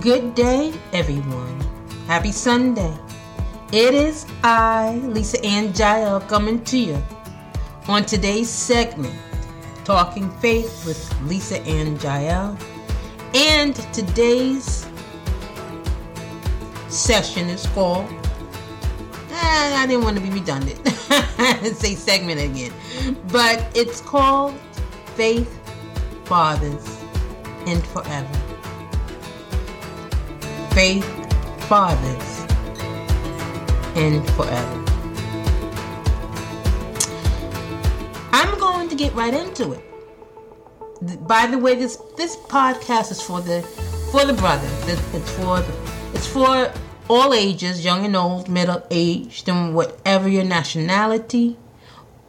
Good day, everyone. Happy Sunday. It is I, Lisa Ann Jael, coming to you on today's segment, Talking Faith with Lisa Ann Jael. And today's session is called, eh, I didn't want to be redundant say segment again, but it's called Faith Fathers and Forever. Faith Fathers and Forever. I'm going to get right into it. By the way, this this podcast is for the for the brother. It's for the, it's for all ages, young and old, middle aged, and whatever your nationality,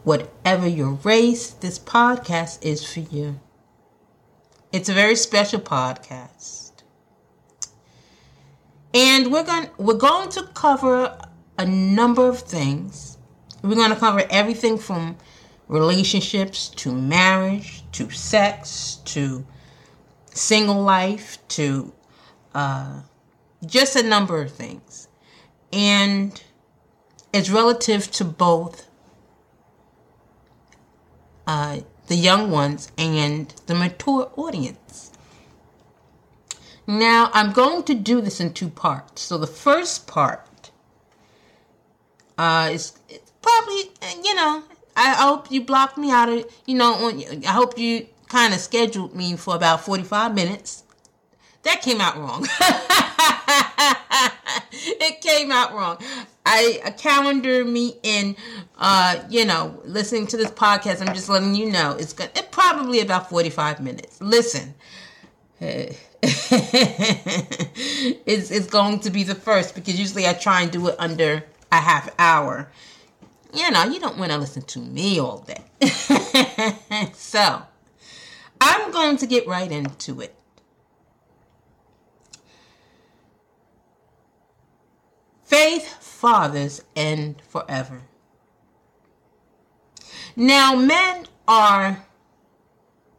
whatever your race. This podcast is for you. It's a very special podcast. And we're going we're going to cover a number of things. We're going to cover everything from relationships to marriage to sex to single life to uh, just a number of things. And it's relative to both uh, the young ones and the mature audience. Now, I'm going to do this in two parts. So, the first part uh, is probably, you know, I hope you blocked me out of, you know, I hope you kind of scheduled me for about 45 minutes. That came out wrong. it came out wrong. I calendar me in, uh, you know, listening to this podcast. I'm just letting you know it's good. It probably about 45 minutes. Listen, it's, it's going to be the first because usually I try and do it under a half hour. You know, you don't want to listen to me all day. so, I'm going to get right into it. Faith fathers and forever. Now, men are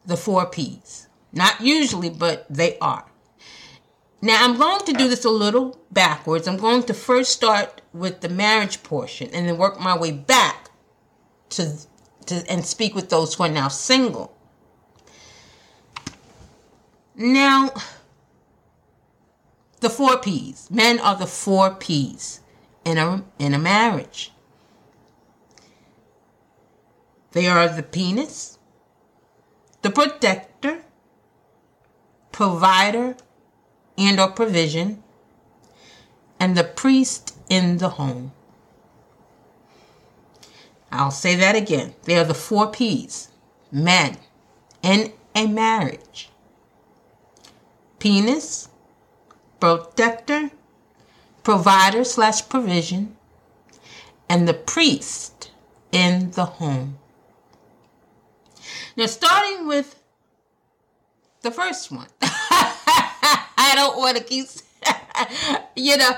the four P's. Not usually, but they are. Now, I'm going to do this a little backwards. I'm going to first start with the marriage portion and then work my way back to, to and speak with those who are now single. Now, the four P's. Men are the four P's in a, in a marriage. They are the penis, the protector, provider and or provision, and the priest in the home. I'll say that again. They are the four P's. Men in a marriage. Penis, protector, provider slash provision, and the priest in the home. Now, starting with the first one. I don't want to keep, you know,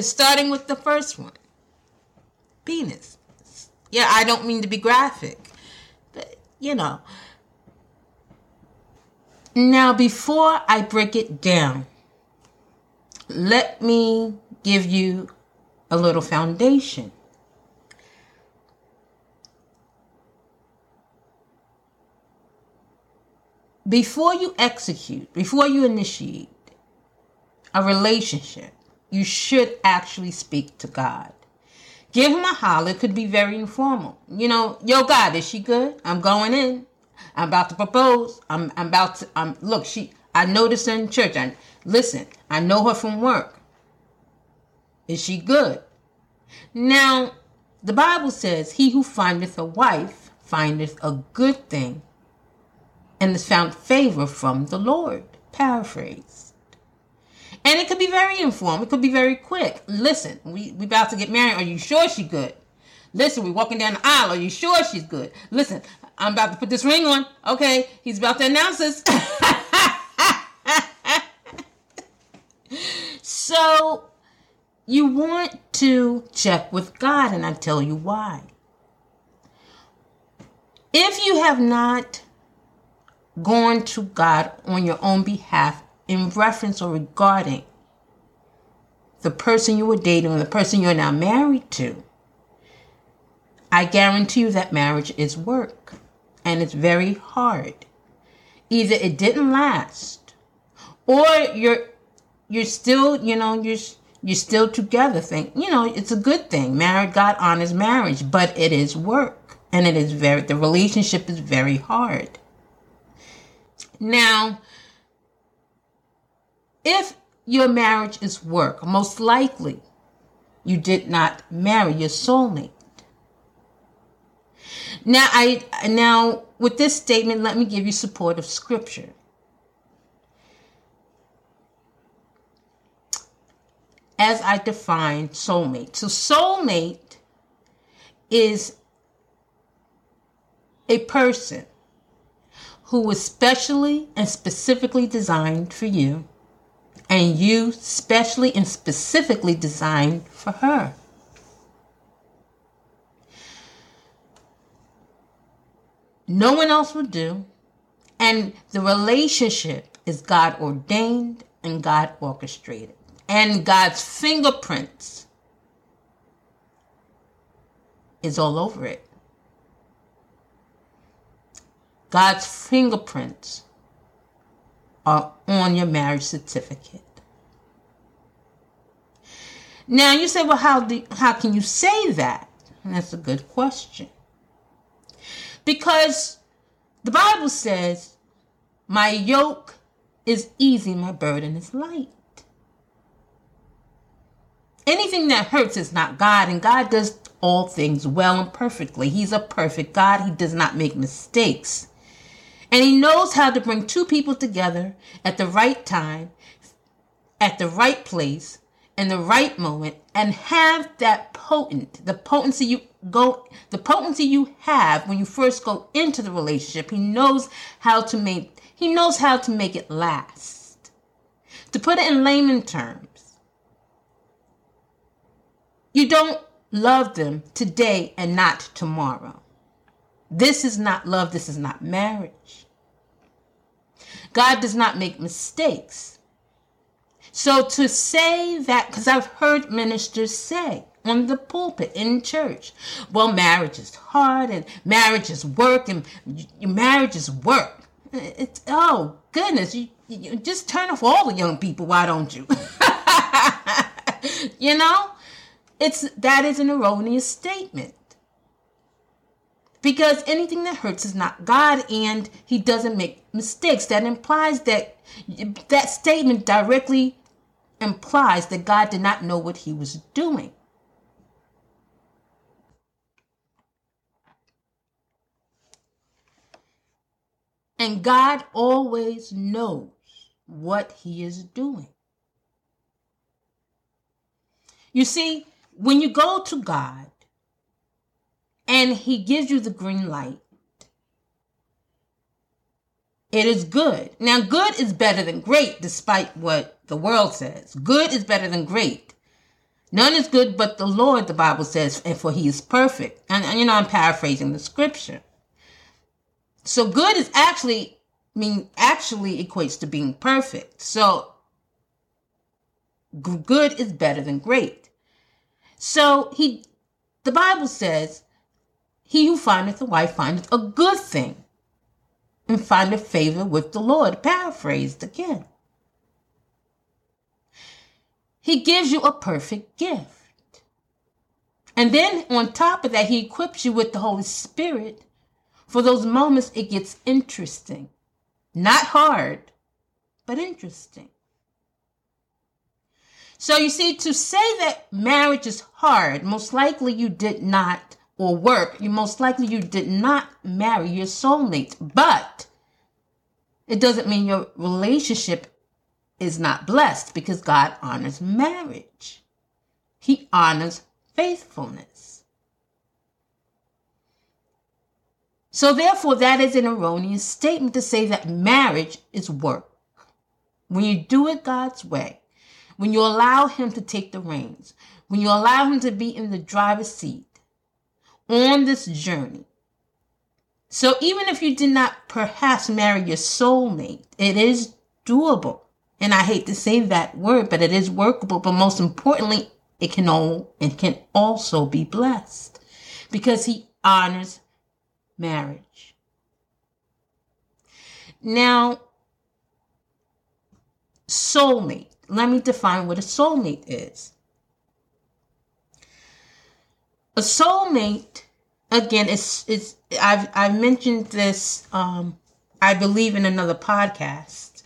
starting with the first one penis. Yeah, I don't mean to be graphic, but you know. Now, before I break it down, let me give you a little foundation. Before you execute, before you initiate a relationship, you should actually speak to God. Give him a holler. It could be very informal. You know, yo, God, is she good? I'm going in. I'm about to propose. I'm, I'm about to. I'm look. She. I noticed in church. I listen. I know her from work. Is she good? Now, the Bible says, "He who findeth a wife findeth a good thing and has found favor from the Lord. Paraphrased. And it could be very informal. It could be very quick. Listen, we we about to get married. Are you sure she's good? Listen, we're walking down the aisle. Are you sure she's good? Listen, I'm about to put this ring on. Okay, he's about to announce this. so you want to check with God, and I tell you why. If you have not gone to God on your own behalf in reference or regarding the person you were dating or the person you're now married to, I guarantee you that marriage is work and it's very hard. Either it didn't last or you're you're still, you know, you're you're still together. thing. you know, it's a good thing. Married God honors marriage, but it is work and it is very the relationship is very hard. Now, if your marriage is work, most likely you did not marry your soulmate. Now I now with this statement, let me give you support of scripture. As I define soulmate. So soulmate is a person who was specially and specifically designed for you and you specially and specifically designed for her. No one else would do. And the relationship is God ordained and God orchestrated. And God's fingerprints is all over it. God's fingerprints are on your marriage certificate. Now you say, well, how do how can you say that? And that's a good question. Because the Bible says, My yoke is easy, my burden is light. Anything that hurts is not God, and God does all things well and perfectly. He's a perfect God, He does not make mistakes. And He knows how to bring two people together at the right time, at the right place, in the right moment, and have that potent, the potency you go the potency you have when you first go into the relationship. He knows how to make he knows how to make it last. To put it in layman terms you don't love them today and not tomorrow. This is not love. This is not marriage god does not make mistakes so to say that because i've heard ministers say on the pulpit in church. Well, marriage is hard and marriage is work and marriage is work. It's oh goodness, you, you just turn off all the young people. Why don't you? you know, it's that is an erroneous statement. Because anything that hurts is not God and he doesn't make mistakes. That implies that that statement directly implies that God did not know what he was doing. And God always knows what He is doing. You see, when you go to God and He gives you the green light, it is good. Now, good is better than great, despite what the world says. Good is better than great. None is good but the Lord, the Bible says, and for he is perfect. And, and you know, I'm paraphrasing the scripture. So good is actually mean actually equates to being perfect. So good is better than great. So he the Bible says, He who findeth a wife findeth a good thing and findeth favor with the Lord. Paraphrased again. He gives you a perfect gift. And then on top of that, he equips you with the Holy Spirit for those moments, it gets interesting. Not hard, but interesting. So you see, to say that marriage is hard, most likely you did not, or work, you most likely you did not marry your soulmate. But it doesn't mean your relationship is not blessed because God honors marriage. He honors faithfulness. So, therefore, that is an erroneous statement to say that marriage is work. When you do it God's way, when you allow Him to take the reins, when you allow Him to be in the driver's seat on this journey. So, even if you did not perhaps marry your soulmate, it is doable. And I hate to say that word, but it is workable. But most importantly, it can all it can also be blessed because he honors marriage. Now, soulmate. Let me define what a soulmate is. A soulmate, again, is is I've I've mentioned this um, I believe in another podcast,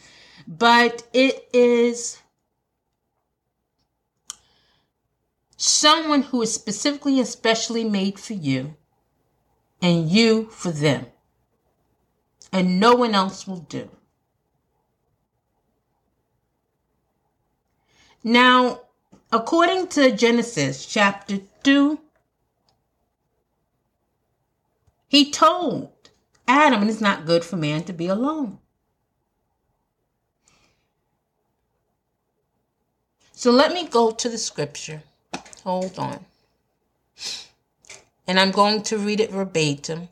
but it is someone who is specifically and made for you and you for them. And no one else will do. Now, according to Genesis chapter 2, he told Adam and it is not good for man to be alone. So let me go to the scripture. Hold on. And I'm going to read it verbatim.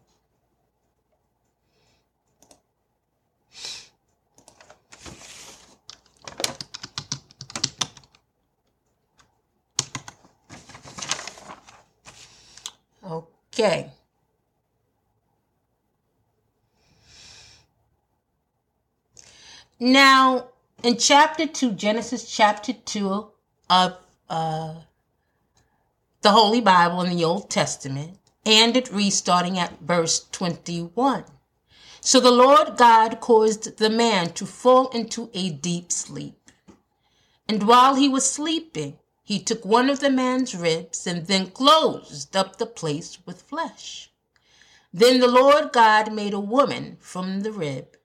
Okay. Now, in chapter 2, Genesis chapter 2 of uh, the Holy Bible in the Old Testament, and it reads starting at verse 21. So the Lord God caused the man to fall into a deep sleep. And while he was sleeping, he took one of the man's ribs and then closed up the place with flesh. Then the Lord God made a woman from the rib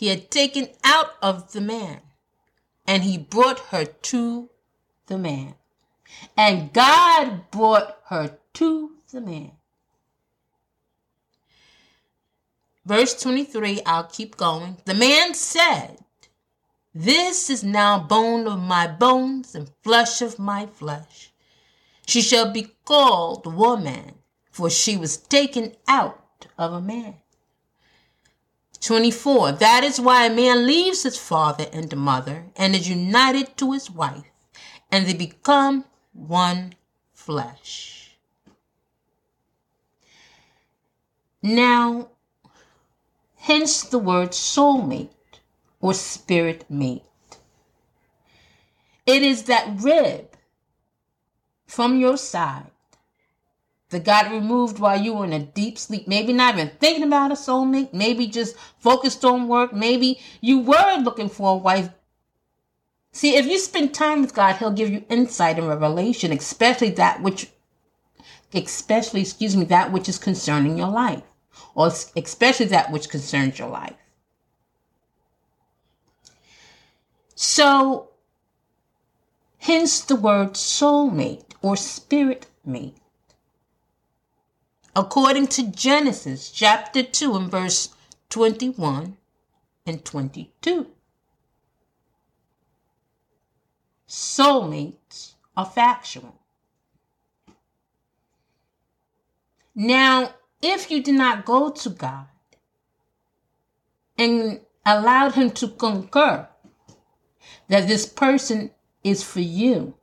he had taken out of the man, and he brought her to the man. And God brought her to the man. Verse 23, I'll keep going. The man said, This is now bone of my bones and flesh of my flesh. She shall be called woman, for she was taken out of a man. 24. That is why a man leaves his father and mother and is united to his wife, and they become one flesh. Now, hence the word soulmate or spirit mate. It is that rib from your side that got removed while you were in a deep sleep. Maybe not even thinking about a soulmate. Maybe just focused on work. Maybe you were looking for a wife. See, if you spend time with God, He'll give you insight and revelation, especially that which, especially, excuse me, that which is concerning your life, or especially that which concerns your life. So, hence the word soulmate or spirit mate according to Genesis chapter 2 and verse 21 and 22. Soulmates are factual. Now, if you did not go to God and allowed Him to concur that this person is for you,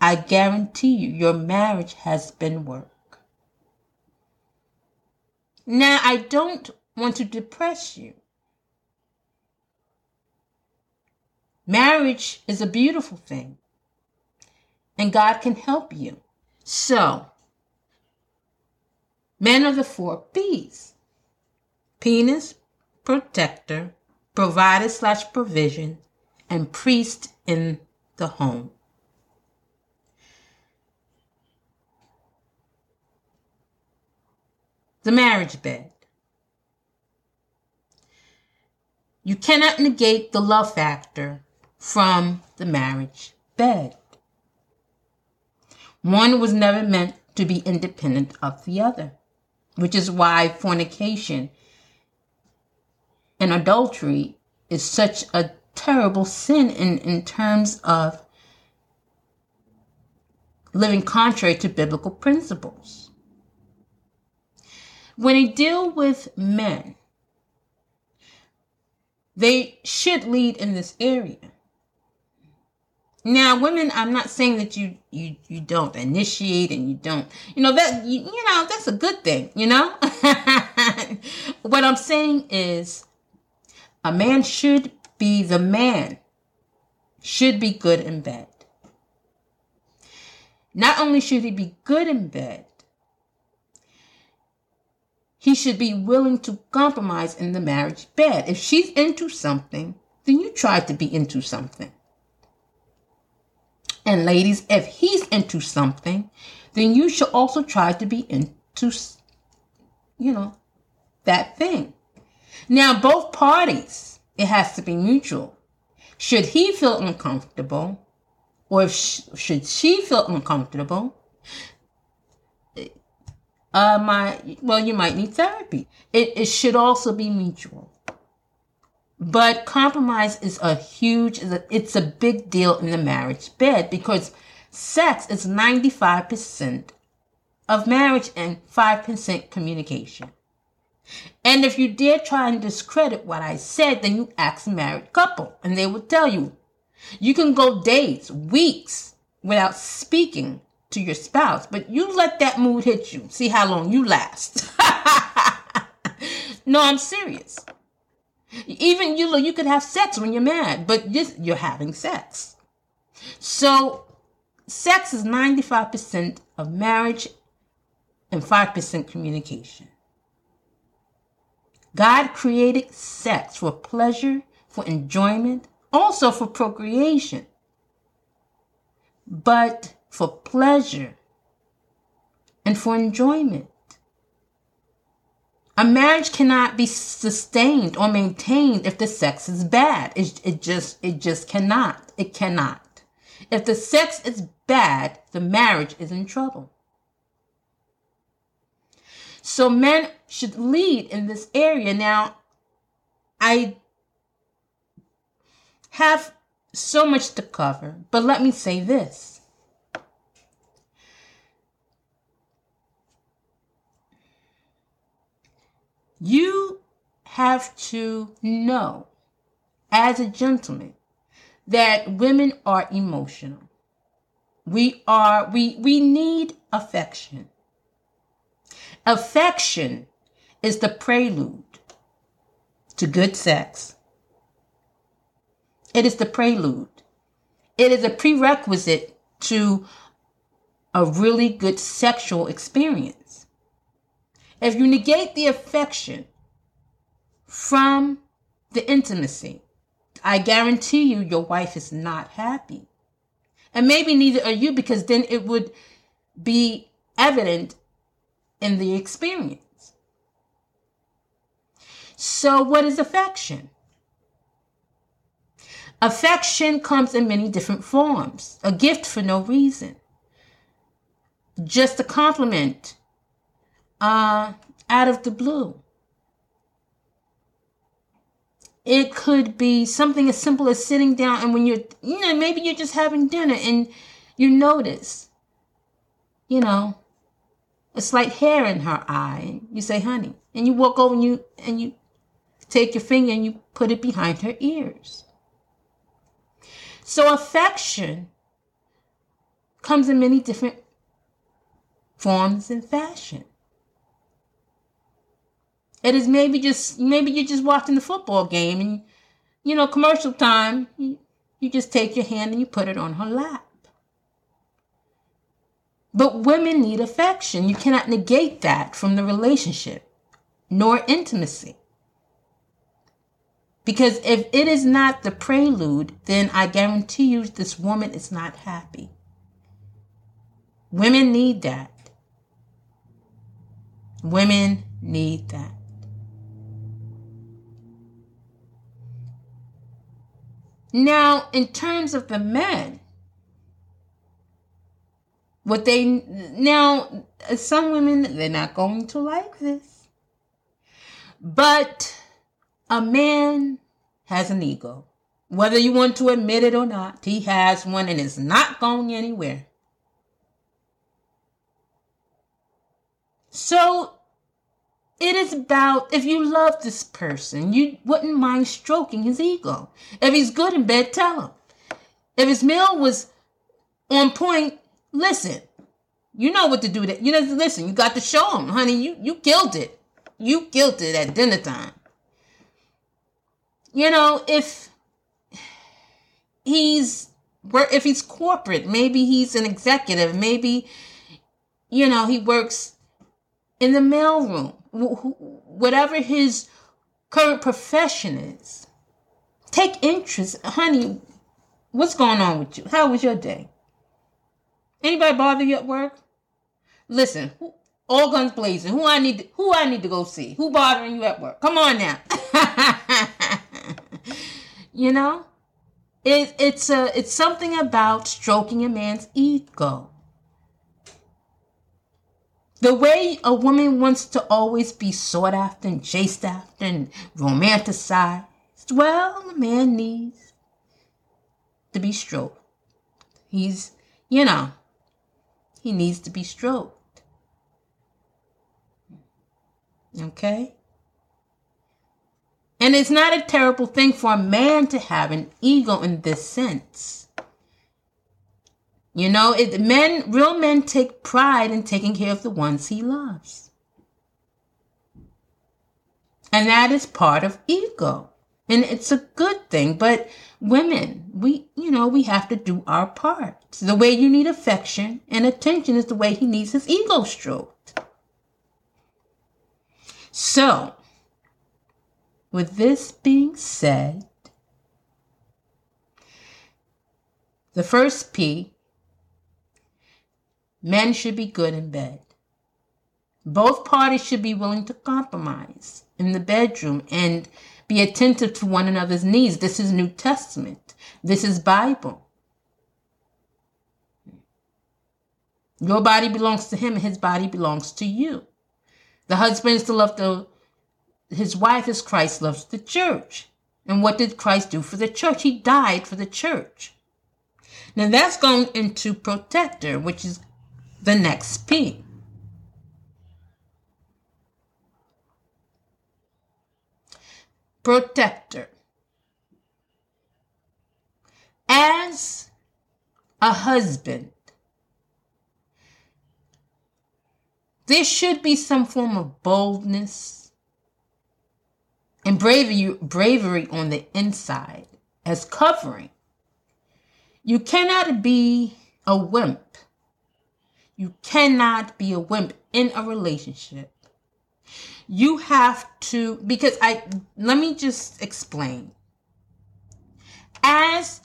I guarantee you your marriage has been worked. Now, I don't want to depress you. Marriage is a beautiful thing, and God can help you. So, men are the four P's penis, protector, provider slash provision, and priest in the home. The marriage bed. You cannot negate the love factor from the marriage bed. One was never meant to be independent of the other, which is why fornication and adultery is such a terrible sin in, in terms of living contrary to biblical principles when they deal with men, they should lead in this area. Now, women, I'm not saying that you you you don't initiate and you don't, you know that you, you know that's a good thing, you know. what I'm saying is, a man should be the man, should be good in bed. Not only should he be good in bed, he should be willing to compromise in the marriage bed. If she's into something, then you try to be into something. And ladies, if he's into something, then you should also try to be into, you know, that thing. Now, both parties, it has to be mutual. Should he feel uncomfortable, or should she feel uncomfortable, uh, my well, you might need therapy. It, it should also be mutual. But compromise is a huge, it's a big deal in the marriage bed because sex is 95% of marriage and 5% communication. And if you dare try and discredit what I said, then you ask a married couple and they will tell you. You can go days, weeks without speaking to your spouse, but you let that mood hit you. See how long you last. no, I'm serious. Even you, look, you could have sex when you're mad, but you're having sex. So, sex is 95% of marriage and 5% communication. God created sex for pleasure, for enjoyment, also for procreation. But for pleasure and for enjoyment. A marriage cannot be sustained or maintained if the sex is bad. It, it just it just cannot. It cannot. If the sex is bad, the marriage is in trouble. So men should lead in this area. Now, I have so much to cover, but let me say this. You have to know, as a gentleman, that women are emotional. We are, we, we need affection. Affection is the prelude to good sex. It is the prelude. It is a prerequisite to a really good sexual experience. If you negate the affection from the intimacy, I guarantee you your wife is not happy. And maybe neither are you because then it would be evident in the experience. So, what is affection? Affection comes in many different forms a gift for no reason, just a compliment uh, out of the blue. It could be something as simple as sitting down and when you're, you know, maybe you're just having dinner and you notice, you know, a slight hair in her eye. You say, honey. And you walk over and you, and you take your finger and you put it behind her ears. So affection comes in many different forms and fashion. It is maybe just maybe you're just watching the football game and you know commercial time. You, you just take your hand and you put it on her lap. But women need affection. You cannot negate that from the relationship, nor intimacy. Because if it is not the prelude, then I guarantee you this woman is not happy. Women need that. Women need that. Now, in terms of the men, what they now, some women, they're not going to like this. But a man has an ego. Whether you want to admit it or not, he has one and it's not going anywhere. So it is about if you love this person, you wouldn't mind stroking his ego. If he's good in bed, tell him. If his meal was on point, listen, you know what to do. That you know, listen, you got to show him, honey. You you killed it. You killed it at dinner time. You know, if he's if he's corporate, maybe he's an executive, maybe you know he works in the mailroom, whatever his current profession is. Take interest, honey. What's going on with you? How was your day? Anybody bother you at work? Listen, all guns blazing. Who I need? To, who I need to go see? Who bothering you at work? Come on now. you know, it, it's a it's something about stroking a man's ego. The way a woman wants to always be sought after and chased after and romanticized, well, a man needs to be stroked. He's, you know, he needs to be stroked. Okay? And it's not a terrible thing for a man to have an ego in this sense. You know, it, men, real men take pride in taking care of the ones he loves. And that is part of ego. And it's a good thing. But women, we, you know, we have to do our part. So the way you need affection and attention is the way he needs his ego stroked. So, with this being said, the first P, men should be good in bed. Both parties should be willing to compromise in the bedroom and be attentive to one another's needs. This is New Testament. This is Bible. Your body belongs to him and his body belongs to you. The husband is to love the his wife as Christ loves the church. And what did Christ do for the church? He died for the church. Now that's going into protector, which is the next P. protector. As a husband, there should be some form of boldness and bravery, bravery on the inside as covering. You cannot be a wimp. You cannot be a wimp in a relationship you have to because I let me just explain. As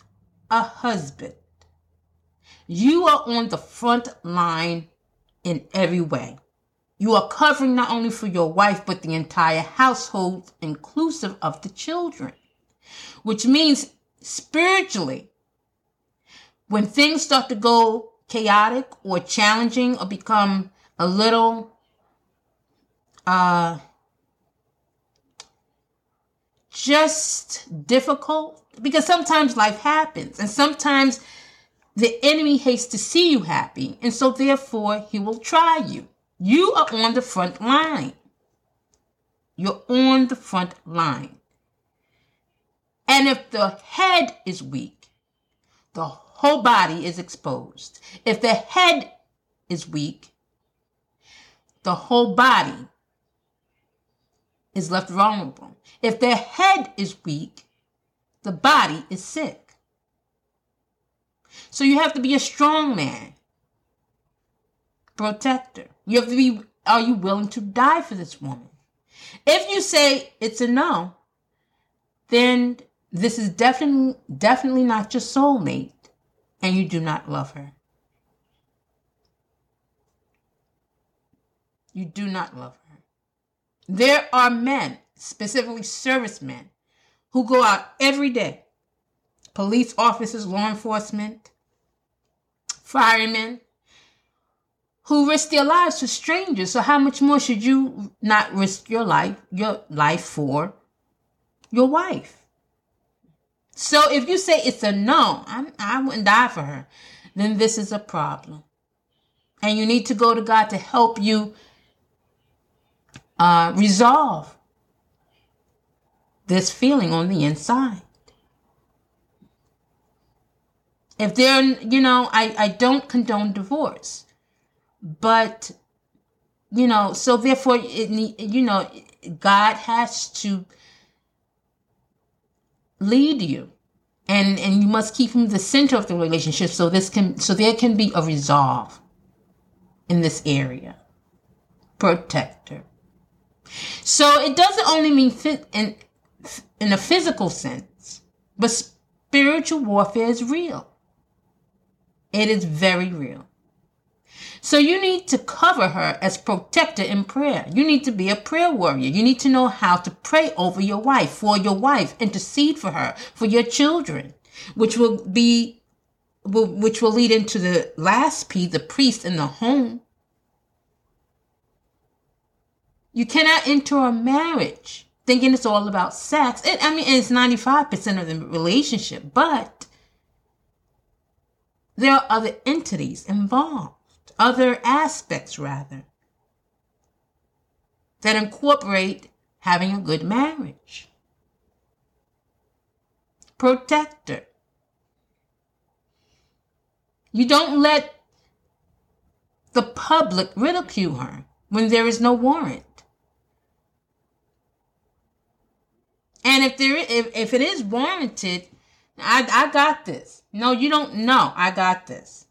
a husband, you are on the front line in every way. You are covering not only for your wife, but the entire household, inclusive of the children. Which means spiritually, when things start to go chaotic or challenging or become a little uh, just difficult because sometimes life happens and sometimes the enemy hates to see you happy and so therefore he will try you. You are on the front line. You're on the front line. And if the head is weak, the whole body is exposed. If the head is weak, the whole body is left vulnerable. If the head is weak, the body is sick. So you have to be a strong man, protector. You have to be, are you willing to die for this woman? If you say it's a no, then this is definitely definitely not your soulmate and you do not love her. You do not love her. There are men, specifically servicemen, who go out every day police officers, law enforcement, firemen who risk their lives for strangers. So how much more should you not risk your life, your life for your wife? So if you say it's a no, I'm, I wouldn't die for her, then this is a problem. And you need to go to God to help you uh, resolve this feeling on the inside. if they're, you know, I, I don't condone divorce, but, you know, so therefore, it, you know, God has to lead you. And and you must keep him the center of the relationship so this can so there can be a resolve in this area. Protector. So it doesn't only mean fit in in a physical sense but spiritual warfare is real. It is very real so you need to cover her as protector in prayer. You need to be a prayer warrior. You need to know how to pray over your wife, for your wife, intercede for her, for your children, which will be, which will lead into the last P, the priest in the home. You cannot enter a marriage thinking it's all about sex. It, I mean, it's 95% of the relationship, but there are other entities involved other aspects, rather, that incorporate having a good marriage. Protector. You don't let the public ridicule her when there is no warrant. And if there if, if it is warranted, I I got this. No, you don't know. I got this.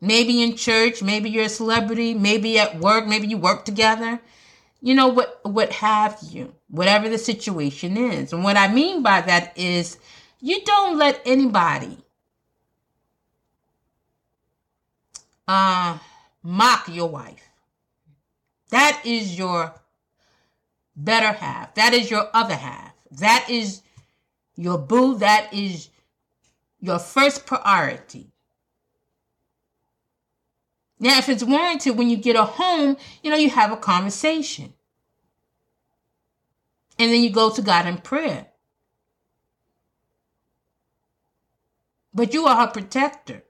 Maybe in church, maybe you're a celebrity, maybe at work, maybe you work together. You know what what have you. Whatever the situation is. And what I mean by that is you don't let anybody uh mock your wife. That is your better half. That is your other half. That is your boo. That is your first priority. Now, if it's warranted when you get a home, you know, you have a conversation. And then you go to God in prayer. But you are her protector.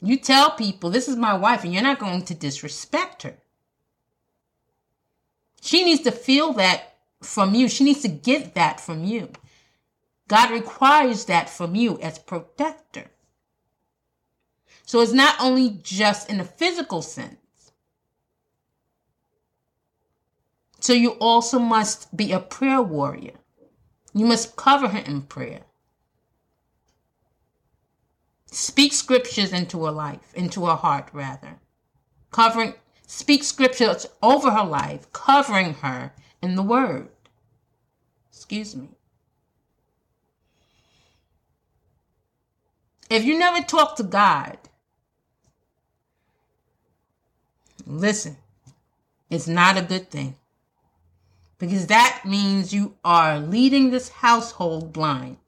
You tell people, this is my wife, and you're not going to disrespect her. She needs to feel that from you. She needs to get that from you. God requires that from you as protector. So it's not only just in a physical sense. So you also must be a prayer warrior. You must cover her in prayer. Speak scriptures into her life, into her heart, rather. Covering, speak scriptures over her life, covering her in the word. Excuse me. If you never talk to God, Listen, it's not a good thing. Because that means you are leading this household blind.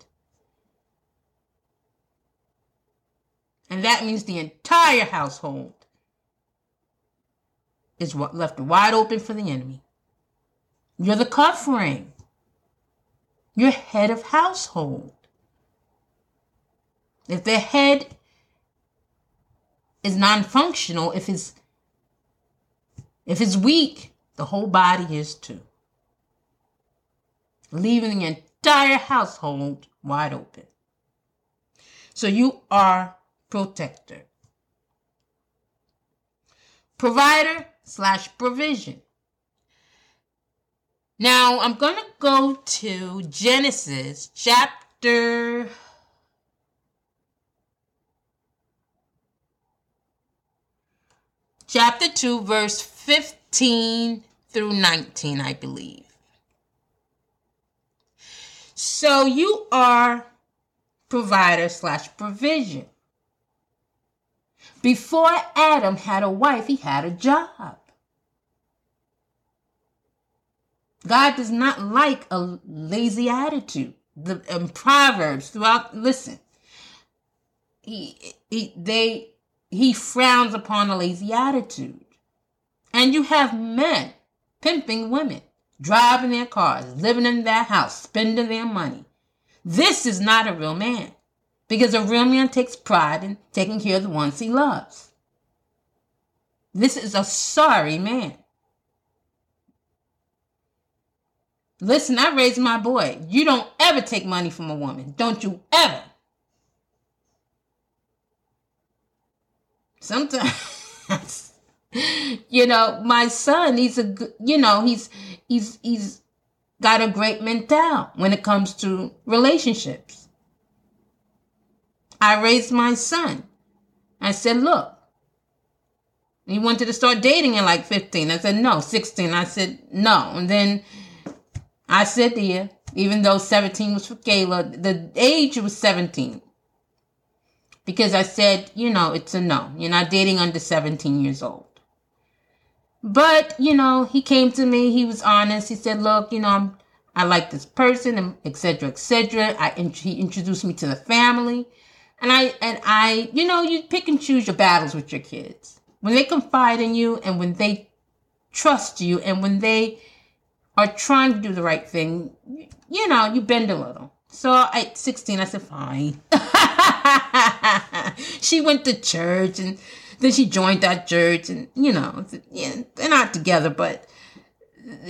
And that means the entire household is what left wide open for the enemy. You're the covering. You're head of household. If the head is non-functional, if it's if it's weak, the whole body is too. Leaving the entire household wide open. So you are protector. Provider slash provision. Now I'm going to go to Genesis chapter chapter 2 verse 15 through 19, I believe. So you are provider slash provision. Before Adam had a wife, he had a job. God does not like a lazy attitude. The um, Proverbs throughout, listen, he, he, they, he frowns upon a lazy attitude. And you have men pimping women, driving their cars, living in their house, spending their money. This is not a real man because a real man takes pride in taking care of the ones he loves. This is a sorry man. Listen, I raised my boy. You don't ever take money from a woman. Don't you ever. Sometimes, you know, my son, he's a you know, he's, he's, he's got a great mental when it comes to relationships. I raised my son. I said, look, he wanted to start dating at like 15. I said, no, 16. I said, no. And then I said, to you even though 17 was for Kayla, the age was 17. Because I said, you know, it's a no. You're not dating under 17 years old. But, you know, he came to me, he was honest. He said, look, you know, I'm, I like this person, and etc. etc. I he introduced me to the family. And I and I, you know, you pick and choose your battles with your kids. When they confide in you and when they trust you and when they are trying to do the right thing, you know, you bend a little. So at 16, I said, fine. she went to church and then she joined that church and, you know, yeah, they're not together, but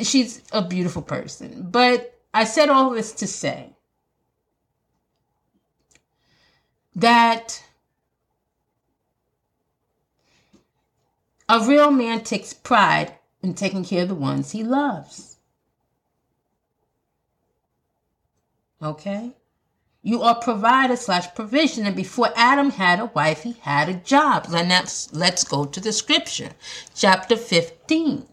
she's a beautiful person. But I said all this to say that a real man takes pride in taking care of the ones he loves. Okay? You are provider slash provision. And before Adam had a wife, he had a job. Let's, let's go to the scripture. Chapter 15.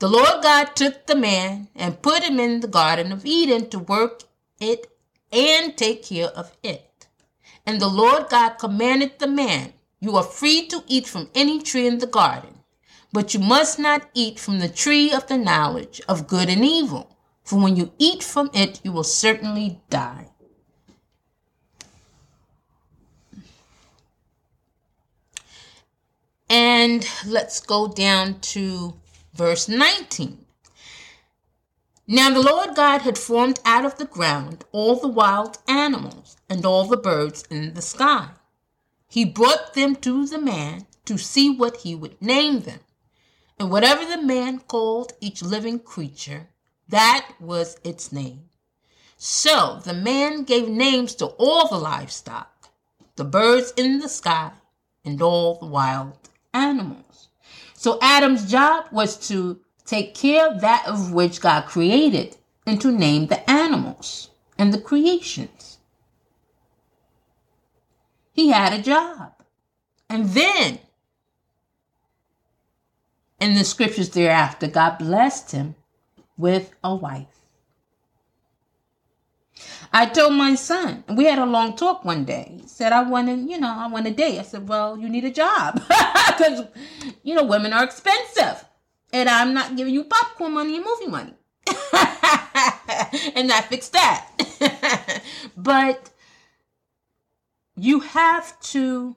The Lord God took the man and put him in the Garden of Eden to work it and take care of it. And the Lord God commanded the man, You are free to eat from any tree in the garden, but you must not eat from the tree of the knowledge of good and evil for when you eat from it, you will certainly die. And let's go down to verse 19. Now the Lord God had formed out of the ground all the wild animals and all the birds in the sky. He brought them to the man to see what he would name them. And whatever the man called each living creature, that was its name. So the man gave names to all the livestock, the birds in the sky, and all the wild animals. So Adam's job was to take care of that of which God created and to name the animals and the creations. He had a job. And then, in the scriptures thereafter, God blessed him with a wife. I told my son, we had a long talk one day. He said, I want to, you know, I want a date. I said, well, you need a job because, you know, women are expensive and I'm not giving you popcorn money and movie money. and that fixed that. but you have to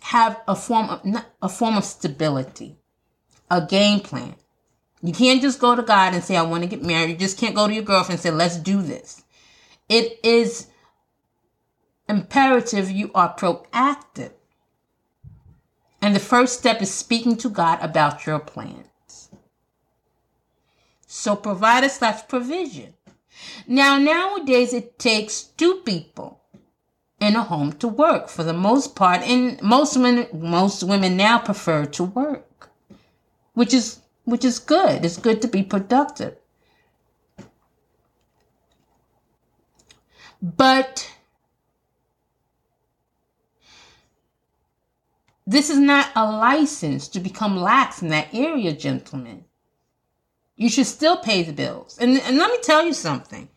have a form of a form of stability a game plan. You can't just go to God and say, I want to get married. You just can't go to your girlfriend and say, let's do this. It is imperative you are proactive. And the first step is speaking to God about your plans. So provider slash provision. Now, nowadays it takes two people in a home to work for the most part. And most women, most women now prefer to work which is which is good. It's good to be productive. But this is not a license to become lax in that area, gentlemen. You should still pay the bills. And, and let me tell you something.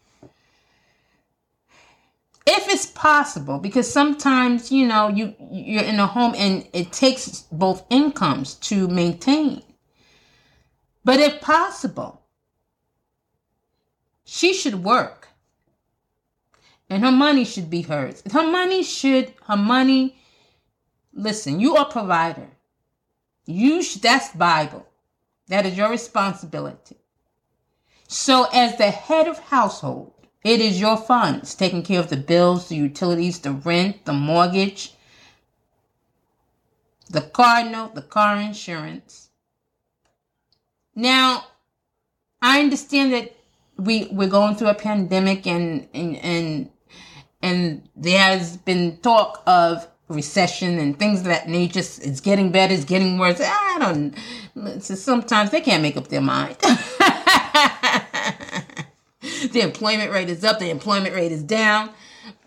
If it's possible, because sometimes, you know, you you're in a home and it takes both incomes to maintain. But if possible, she should work. And her money should be hers. Her money should, her money, listen, you are provider. You should, that's Bible. That is your responsibility. So as the head of household, it is your funds taking care of the bills, the utilities, the rent, the mortgage, the car note, the car insurance, Now, I understand that we we're going through a pandemic and and and and there has been talk of recession and things of that nature. It's getting better, it's getting worse. I don't. Sometimes they can't make up their mind. the employment rate is up, the employment rate is down.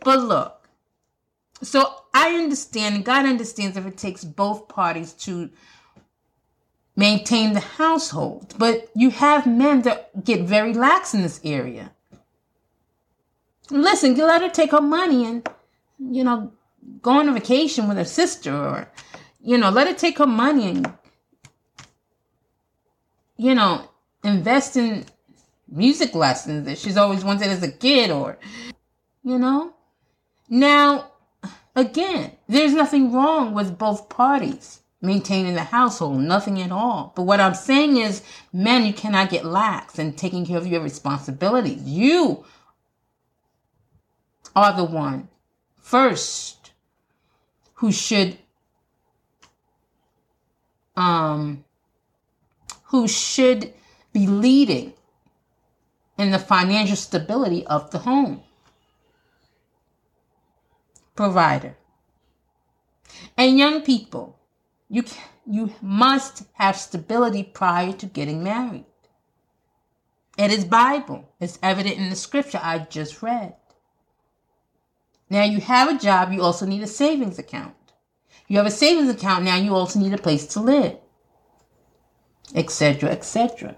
But look, so I understand, and God understands if it takes both parties to maintain the household. But you have men that get very lax in this area. Listen, you let her take her money and, you know, go on a vacation with her sister or, you know, let her take her money and, you know, invest in music lessons that she's always wanted as a kid or, you know. Now, again, there's nothing wrong with both parties maintaining the household, nothing at all. But what I'm saying is, men, you cannot get lax in taking care of your responsibilities. You are the one first who should um who should be leading in the financial stability of the home provider and young people you you must have stability prior to getting married it is bible it's evident in the scripture i just read now you have a job, you also need a savings account. You have a savings account, now you also need a place to live, etc., etc.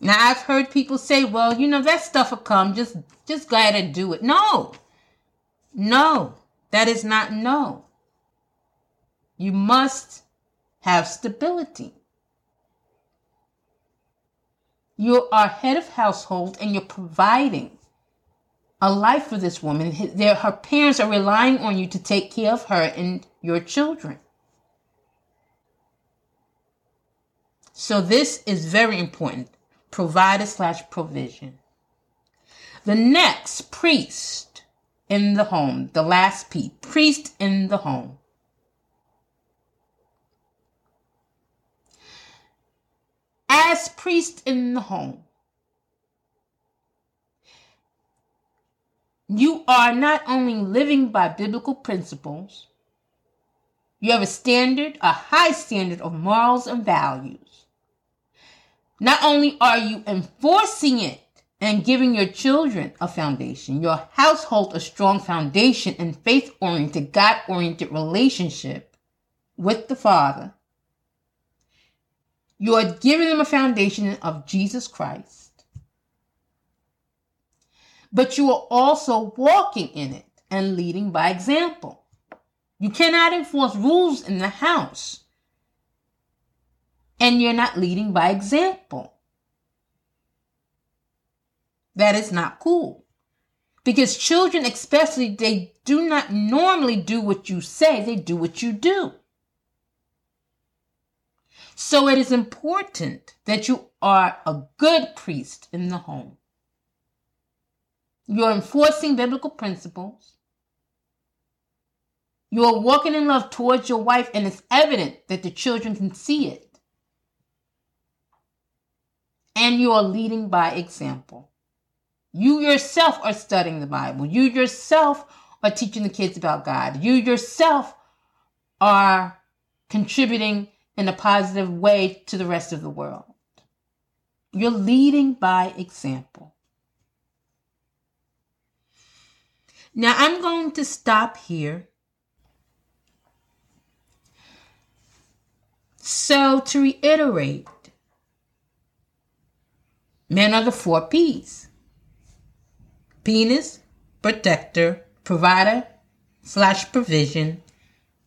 Now I've heard people say, "Well, you know that stuff will come. Just just go ahead and do it." No, no, that is not no. You must have stability. You are head of household and you're providing a life for this woman. Her parents are relying on you to take care of her and your children. So this is very important. Provider slash provision. The next priest in the home, the last P, priest in the home. as priest in the home. You are not only living by biblical principles, you have a standard, a high standard of morals and values. Not only are you enforcing it and giving your children a foundation, your household a strong foundation and faith oriented, God oriented relationship with the Father, you are giving them a foundation of Jesus Christ. But you are also walking in it and leading by example. You cannot enforce rules in the house and you're not leading by example. That is not cool. Because children, especially, they do not normally do what you say, they do what you do. So it is important that you are a good priest in the home. You're enforcing biblical principles. You are walking in love towards your wife, and it's evident that the children can see it. And you are leading by example. You yourself are studying the Bible. You yourself are teaching the kids about God. You yourself are contributing in a positive way to the rest of the world. You're leading by example. Now I'm going to stop here. So, to reiterate, men are the four P's penis, protector, provider slash provision,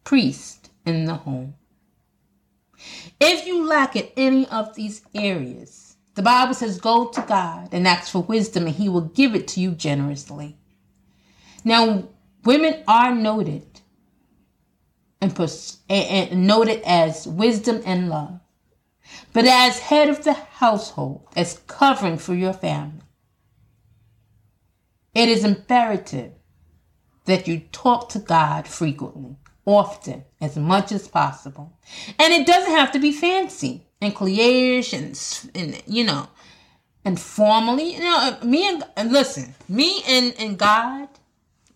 priest in the home. If you lack in any of these areas, the Bible says, Go to God and ask for wisdom, and He will give it to you generously. Now, women are noted and, pers- and noted as wisdom and love. But as head of the household, as covering for your family, it is imperative that you talk to God frequently often as much as possible. And it doesn't have to be fancy and cliche and, and you know, and formally. You know, uh, me and, and listen, me and, and God,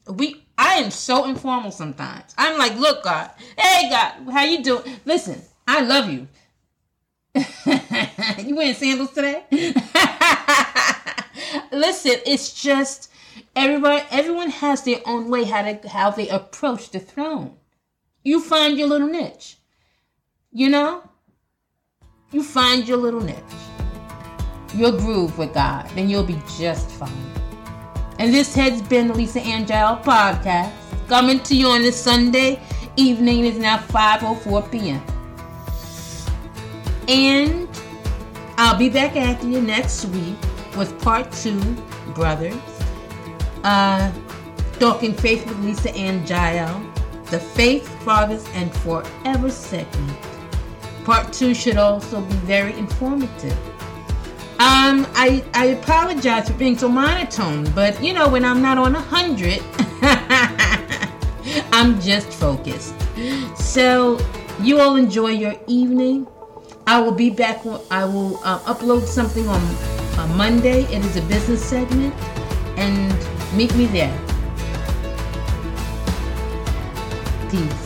we I am so informal sometimes. I'm like, look, God, hey God, how you doing? Listen, I love you. you wearing sandals today? Listen, it's just everybody everyone has their own way how to how they approach the throne. You find your little niche. You know? You find your little niche. Your groove with God, then you'll be just fine. And this has been the Lisa Ann Jael podcast. Coming to you on this Sunday evening. Is now 5.04 p.m. And I'll be back after you next week with part two, brothers. Uh, talking faith with Lisa Ann Jael, the Faith Fathers and Forever segment. Part two should also be very informative. Um, I, I apologize for being so monotone, but you know, when I'm not on a hundred, I'm just focused. So, you all enjoy your evening. I will be back. I will uh, upload something on, on Monday. It is a business segment, and meet me there. Peace.